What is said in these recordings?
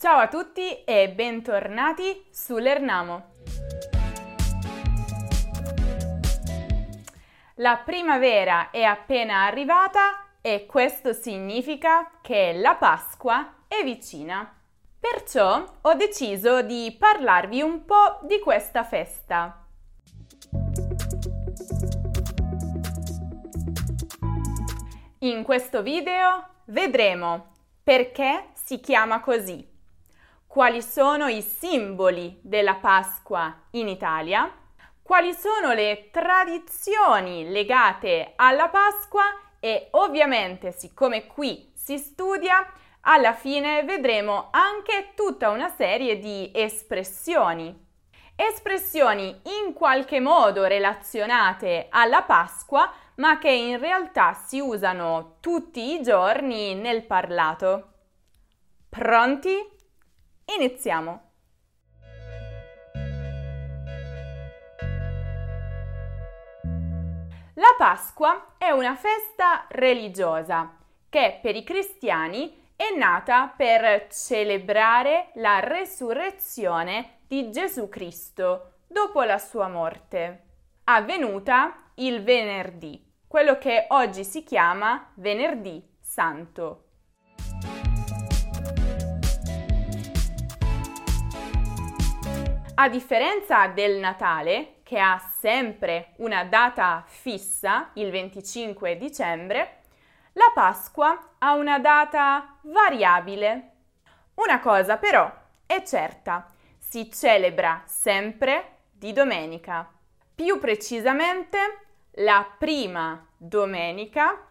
Ciao a tutti e bentornati sull'Ernamo. La primavera è appena arrivata e questo significa che la Pasqua è vicina. Perciò ho deciso di parlarvi un po' di questa festa. In questo video vedremo perché si chiama così, quali sono i simboli della Pasqua in Italia, quali sono le tradizioni legate alla Pasqua e ovviamente, siccome qui si studia, alla fine vedremo anche tutta una serie di espressioni. Espressioni in qualche modo relazionate alla Pasqua, ma che in realtà si usano tutti i giorni nel parlato. Pronti? Iniziamo! La Pasqua è una festa religiosa che per i cristiani è nata per celebrare la resurrezione di Gesù Cristo dopo la sua morte, avvenuta il venerdì, quello che oggi si chiama venerdì santo. A differenza del Natale, che ha sempre una data fissa, il 25 dicembre, la Pasqua ha una data variabile. Una cosa però è certa, si celebra sempre di domenica. Più precisamente la prima domenica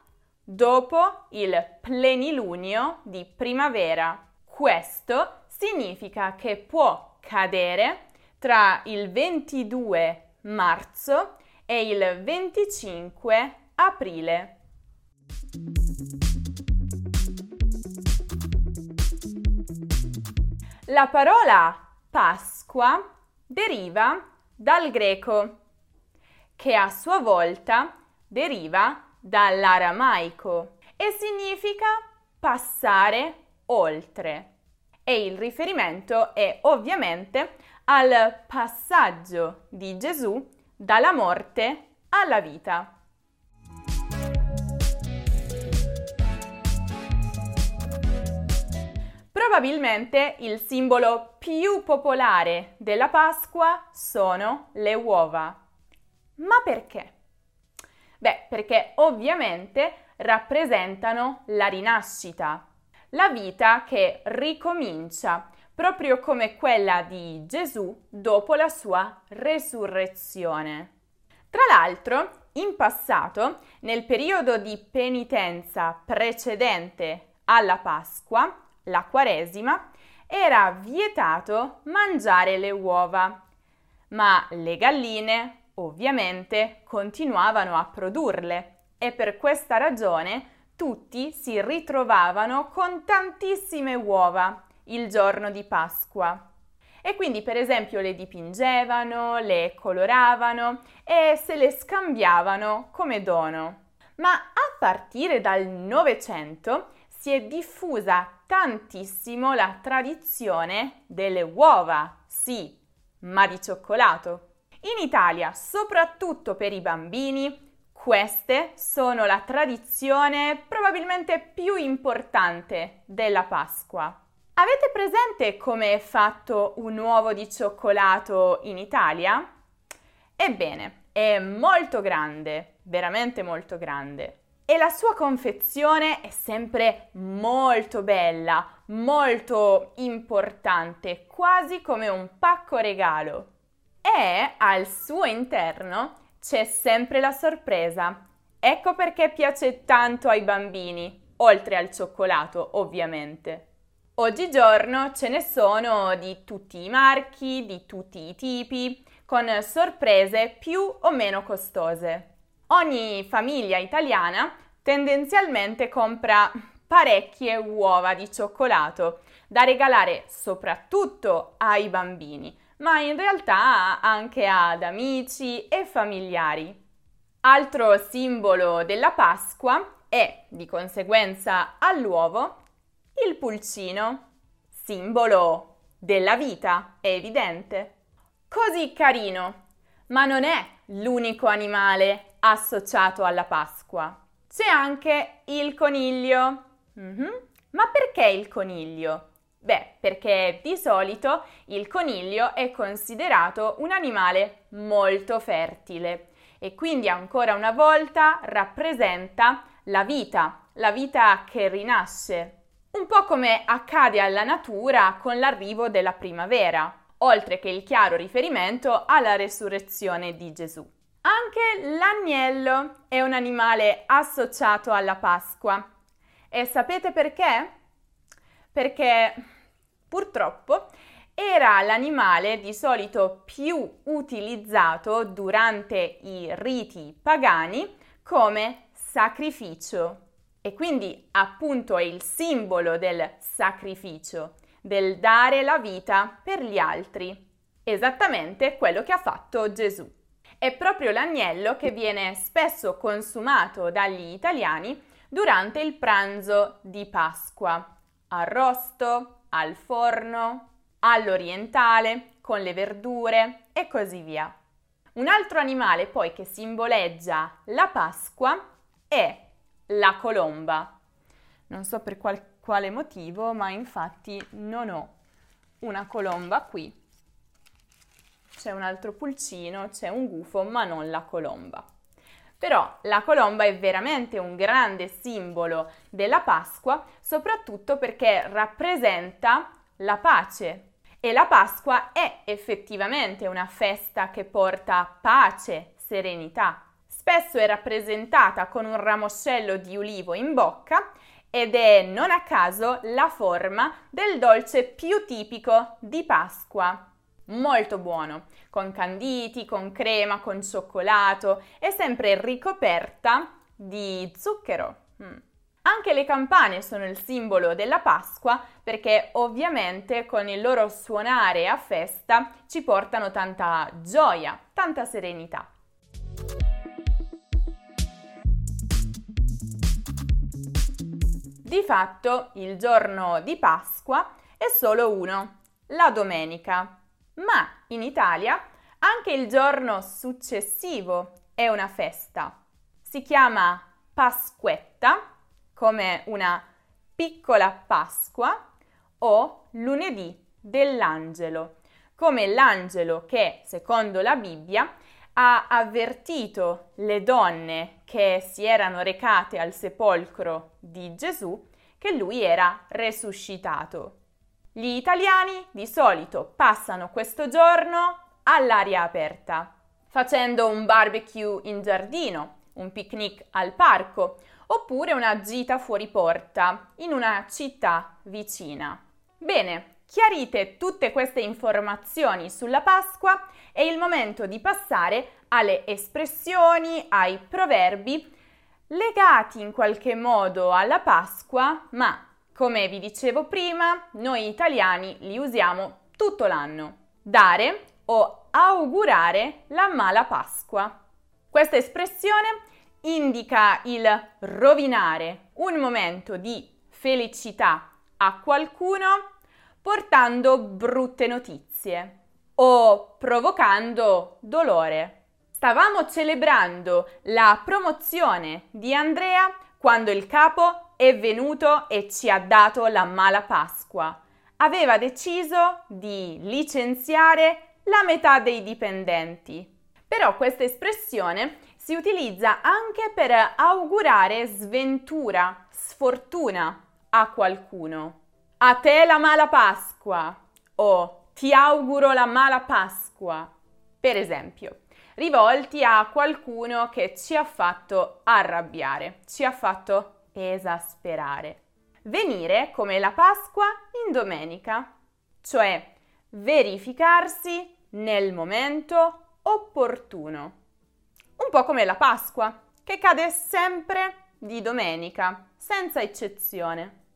dopo il plenilunio di primavera. Questo significa che può cadere tra il 22 marzo e il 25 aprile. La parola Pasqua deriva dal greco, che a sua volta deriva dall'aramaico e significa passare oltre. E il riferimento è ovviamente al passaggio di Gesù dalla morte alla vita. Probabilmente il simbolo più popolare della Pasqua sono le uova. Ma perché? Beh, perché ovviamente rappresentano la rinascita, la vita che ricomincia proprio come quella di Gesù dopo la sua resurrezione. Tra l'altro, in passato, nel periodo di penitenza precedente alla Pasqua, la Quaresima, era vietato mangiare le uova, ma le galline ovviamente continuavano a produrle e per questa ragione tutti si ritrovavano con tantissime uova il giorno di Pasqua. E quindi per esempio le dipingevano, le coloravano e se le scambiavano come dono. Ma a partire dal Novecento si è diffusa tantissimo la tradizione delle uova, sì, ma di cioccolato. In Italia, soprattutto per i bambini, queste sono la tradizione probabilmente più importante della Pasqua. Avete presente come è fatto un uovo di cioccolato in Italia? Ebbene, è molto grande, veramente molto grande. E la sua confezione è sempre molto bella, molto importante, quasi come un pacco regalo. E al suo interno c'è sempre la sorpresa. Ecco perché piace tanto ai bambini, oltre al cioccolato, ovviamente. Oggigiorno ce ne sono di tutti i marchi, di tutti i tipi, con sorprese più o meno costose. Ogni famiglia italiana tendenzialmente compra parecchie uova di cioccolato da regalare soprattutto ai bambini, ma in realtà anche ad amici e familiari. Altro simbolo della Pasqua è, di conseguenza all'uovo, il pulcino. simbolo della vita, è evidente. Così carino, ma non è l'unico animale associato alla Pasqua. C'è anche il coniglio. Mm-hmm. Ma perché il coniglio? Beh, perché di solito il coniglio è considerato un animale molto fertile e quindi ancora una volta rappresenta la vita, la vita che rinasce. Un po' come accade alla natura con l'arrivo della primavera, oltre che il chiaro riferimento alla resurrezione di Gesù. Anche l'agnello è un animale associato alla Pasqua. E sapete perché? Perché purtroppo era l'animale di solito più utilizzato durante i riti pagani come sacrificio e quindi appunto è il simbolo del sacrificio, del dare la vita per gli altri. Esattamente quello che ha fatto Gesù. È proprio l'agnello che viene spesso consumato dagli italiani durante il pranzo di Pasqua, arrosto, al forno, all'orientale, con le verdure e così via. Un altro animale poi che simboleggia la Pasqua è la colomba. Non so per qual- quale motivo, ma infatti non ho una colomba qui. C'è un altro pulcino, c'è un gufo, ma non la colomba. Però la colomba è veramente un grande simbolo della Pasqua, soprattutto perché rappresenta la pace. E la Pasqua è effettivamente una festa che porta pace, serenità. Spesso è rappresentata con un ramoscello di ulivo in bocca ed è non a caso la forma del dolce più tipico di Pasqua molto buono, con canditi, con crema, con cioccolato e sempre ricoperta di zucchero. Mm. Anche le campane sono il simbolo della Pasqua perché ovviamente con il loro suonare a festa ci portano tanta gioia, tanta serenità. Di fatto il giorno di Pasqua è solo uno, la domenica ma in Italia anche il giorno successivo è una festa. Si chiama Pasquetta, come una piccola Pasqua, o lunedì dell'angelo, come l'angelo che, secondo la Bibbia, ha avvertito le donne che si erano recate al sepolcro di Gesù che lui era resuscitato. Gli italiani di solito passano questo giorno all'aria aperta, facendo un barbecue in giardino, un picnic al parco oppure una gita fuori porta in una città vicina. Bene, chiarite tutte queste informazioni sulla Pasqua, è il momento di passare alle espressioni, ai proverbi legati in qualche modo alla Pasqua, ma come vi dicevo prima, noi italiani li usiamo tutto l'anno. Dare o augurare la mala Pasqua. Questa espressione indica il rovinare un momento di felicità a qualcuno portando brutte notizie o provocando dolore. Stavamo celebrando la promozione di Andrea quando il capo è venuto e ci ha dato la mala Pasqua. Aveva deciso di licenziare la metà dei dipendenti. Però questa espressione si utilizza anche per augurare sventura, sfortuna a qualcuno. A te la mala Pasqua o ti auguro la mala Pasqua. Per esempio, rivolti a qualcuno che ci ha fatto arrabbiare, ci ha fatto esasperare. Venire come la Pasqua in domenica, cioè verificarsi nel momento opportuno. Un po' come la Pasqua, che cade sempre di domenica, senza eccezione.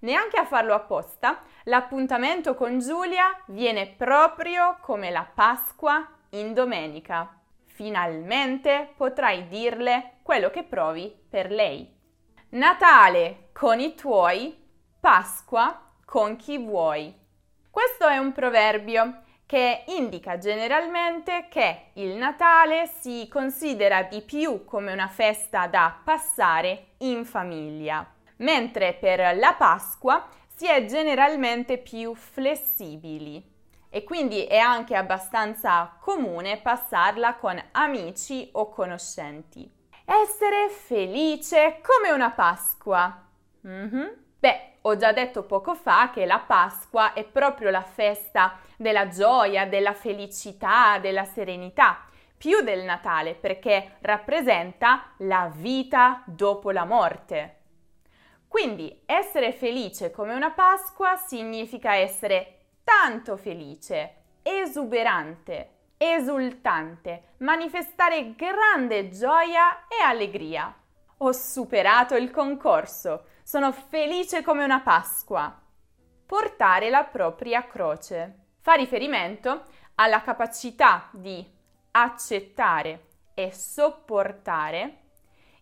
Neanche a farlo apposta, l'appuntamento con Giulia viene proprio come la Pasqua in domenica. Finalmente potrai dirle quello che provi per lei. Natale con i tuoi, Pasqua con chi vuoi. Questo è un proverbio che indica generalmente che il Natale si considera di più come una festa da passare in famiglia, mentre per la Pasqua si è generalmente più flessibili e quindi è anche abbastanza comune passarla con amici o conoscenti. Essere felice come una Pasqua. Mm-hmm. Beh, ho già detto poco fa che la Pasqua è proprio la festa della gioia, della felicità, della serenità, più del Natale perché rappresenta la vita dopo la morte. Quindi essere felice come una Pasqua significa essere tanto felice, esuberante, esultante, manifestare grande gioia e allegria. Ho superato il concorso, sono felice come una Pasqua. Portare la propria croce fa riferimento alla capacità di accettare e sopportare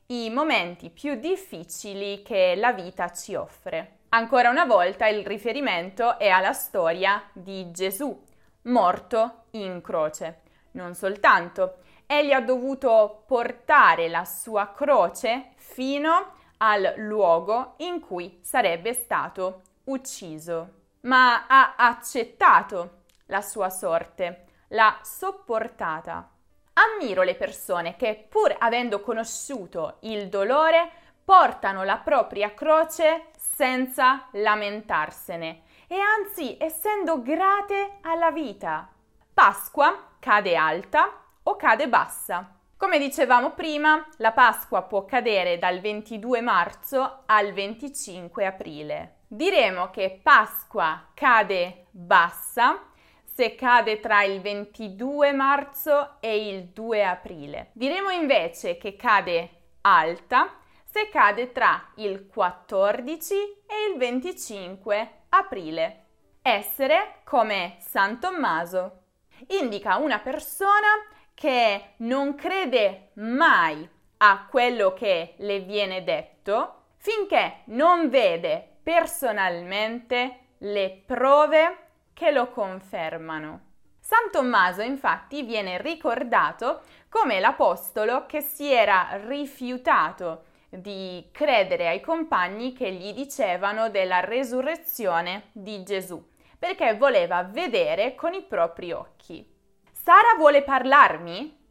i momenti più difficili che la vita ci offre. Ancora una volta il riferimento è alla storia di Gesù, morto in croce. Non soltanto, egli ha dovuto portare la sua croce fino al luogo in cui sarebbe stato ucciso ma ha accettato la sua sorte, l'ha sopportata. Ammiro le persone che, pur avendo conosciuto il dolore, portano la propria croce senza lamentarsene e anzi essendo grate alla vita. Pasqua cade alta o cade bassa. Come dicevamo prima, la Pasqua può cadere dal 22 marzo al 25 aprile. Diremo che Pasqua cade bassa se cade tra il 22 marzo e il 2 aprile. Diremo invece che cade alta se cade tra il 14 e il 25 aprile. Essere come San Tommaso indica una persona che non crede mai a quello che le viene detto finché non vede personalmente le prove che lo confermano. San Tommaso infatti viene ricordato come l'apostolo che si era rifiutato di credere ai compagni che gli dicevano della resurrezione di Gesù, perché voleva vedere con i propri occhi. Sara vuole parlarmi?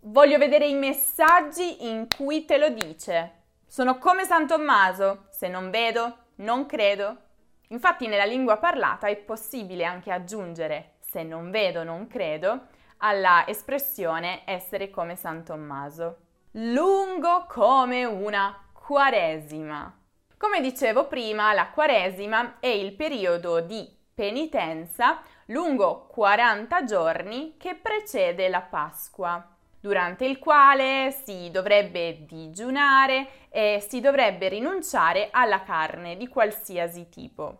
Voglio vedere i messaggi in cui te lo dice. Sono come San Tommaso, se non vedo, non credo. Infatti nella lingua parlata è possibile anche aggiungere se non vedo, non credo alla espressione essere come San Tommaso. Lungo come una quaresima. Come dicevo prima, la quaresima è il periodo di penitenza lungo 40 giorni che precede la Pasqua durante il quale si dovrebbe digiunare e si dovrebbe rinunciare alla carne di qualsiasi tipo.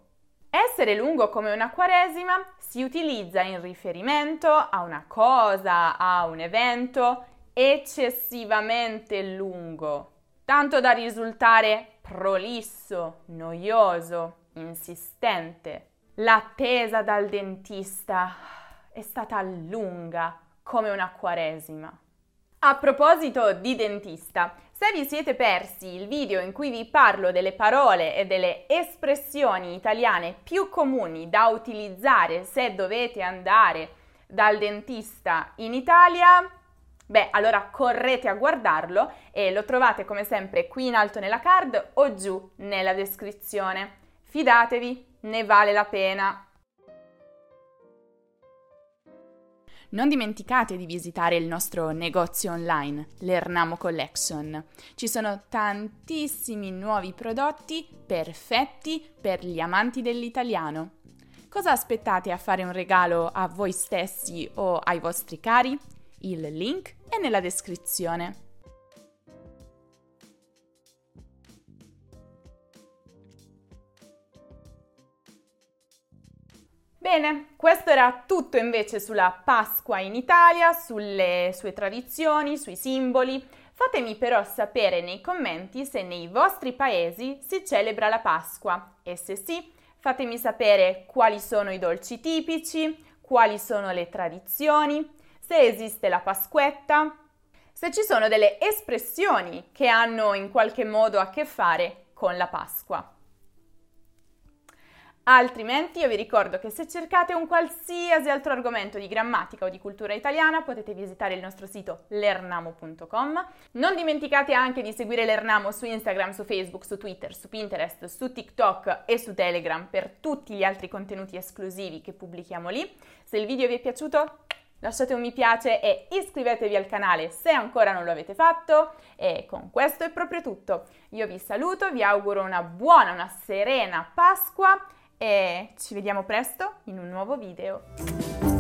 Essere lungo come una quaresima si utilizza in riferimento a una cosa, a un evento eccessivamente lungo, tanto da risultare prolisso, noioso, insistente. L'attesa dal dentista è stata lunga come una quaresima. A proposito di dentista, se vi siete persi il video in cui vi parlo delle parole e delle espressioni italiane più comuni da utilizzare se dovete andare dal dentista in Italia, beh, allora correte a guardarlo e lo trovate come sempre qui in alto nella card o giù nella descrizione. Fidatevi, ne vale la pena. Non dimenticate di visitare il nostro negozio online, l'Ernamo Collection. Ci sono tantissimi nuovi prodotti perfetti per gli amanti dell'italiano. Cosa aspettate a fare un regalo a voi stessi o ai vostri cari? Il link è nella descrizione. Bene, questo era tutto invece sulla Pasqua in Italia, sulle sue tradizioni, sui simboli. Fatemi però sapere nei commenti se nei vostri paesi si celebra la Pasqua e se sì, fatemi sapere quali sono i dolci tipici, quali sono le tradizioni, se esiste la Pasquetta, se ci sono delle espressioni che hanno in qualche modo a che fare con la Pasqua. Altrimenti io vi ricordo che se cercate un qualsiasi altro argomento di grammatica o di cultura italiana potete visitare il nostro sito lernamo.com. Non dimenticate anche di seguire l'Ernamo su Instagram, su Facebook, su Twitter, su Pinterest, su TikTok e su Telegram per tutti gli altri contenuti esclusivi che pubblichiamo lì. Se il video vi è piaciuto lasciate un mi piace e iscrivetevi al canale se ancora non lo avete fatto e con questo è proprio tutto. Io vi saluto, vi auguro una buona, una serena Pasqua e ci vediamo presto in un nuovo video.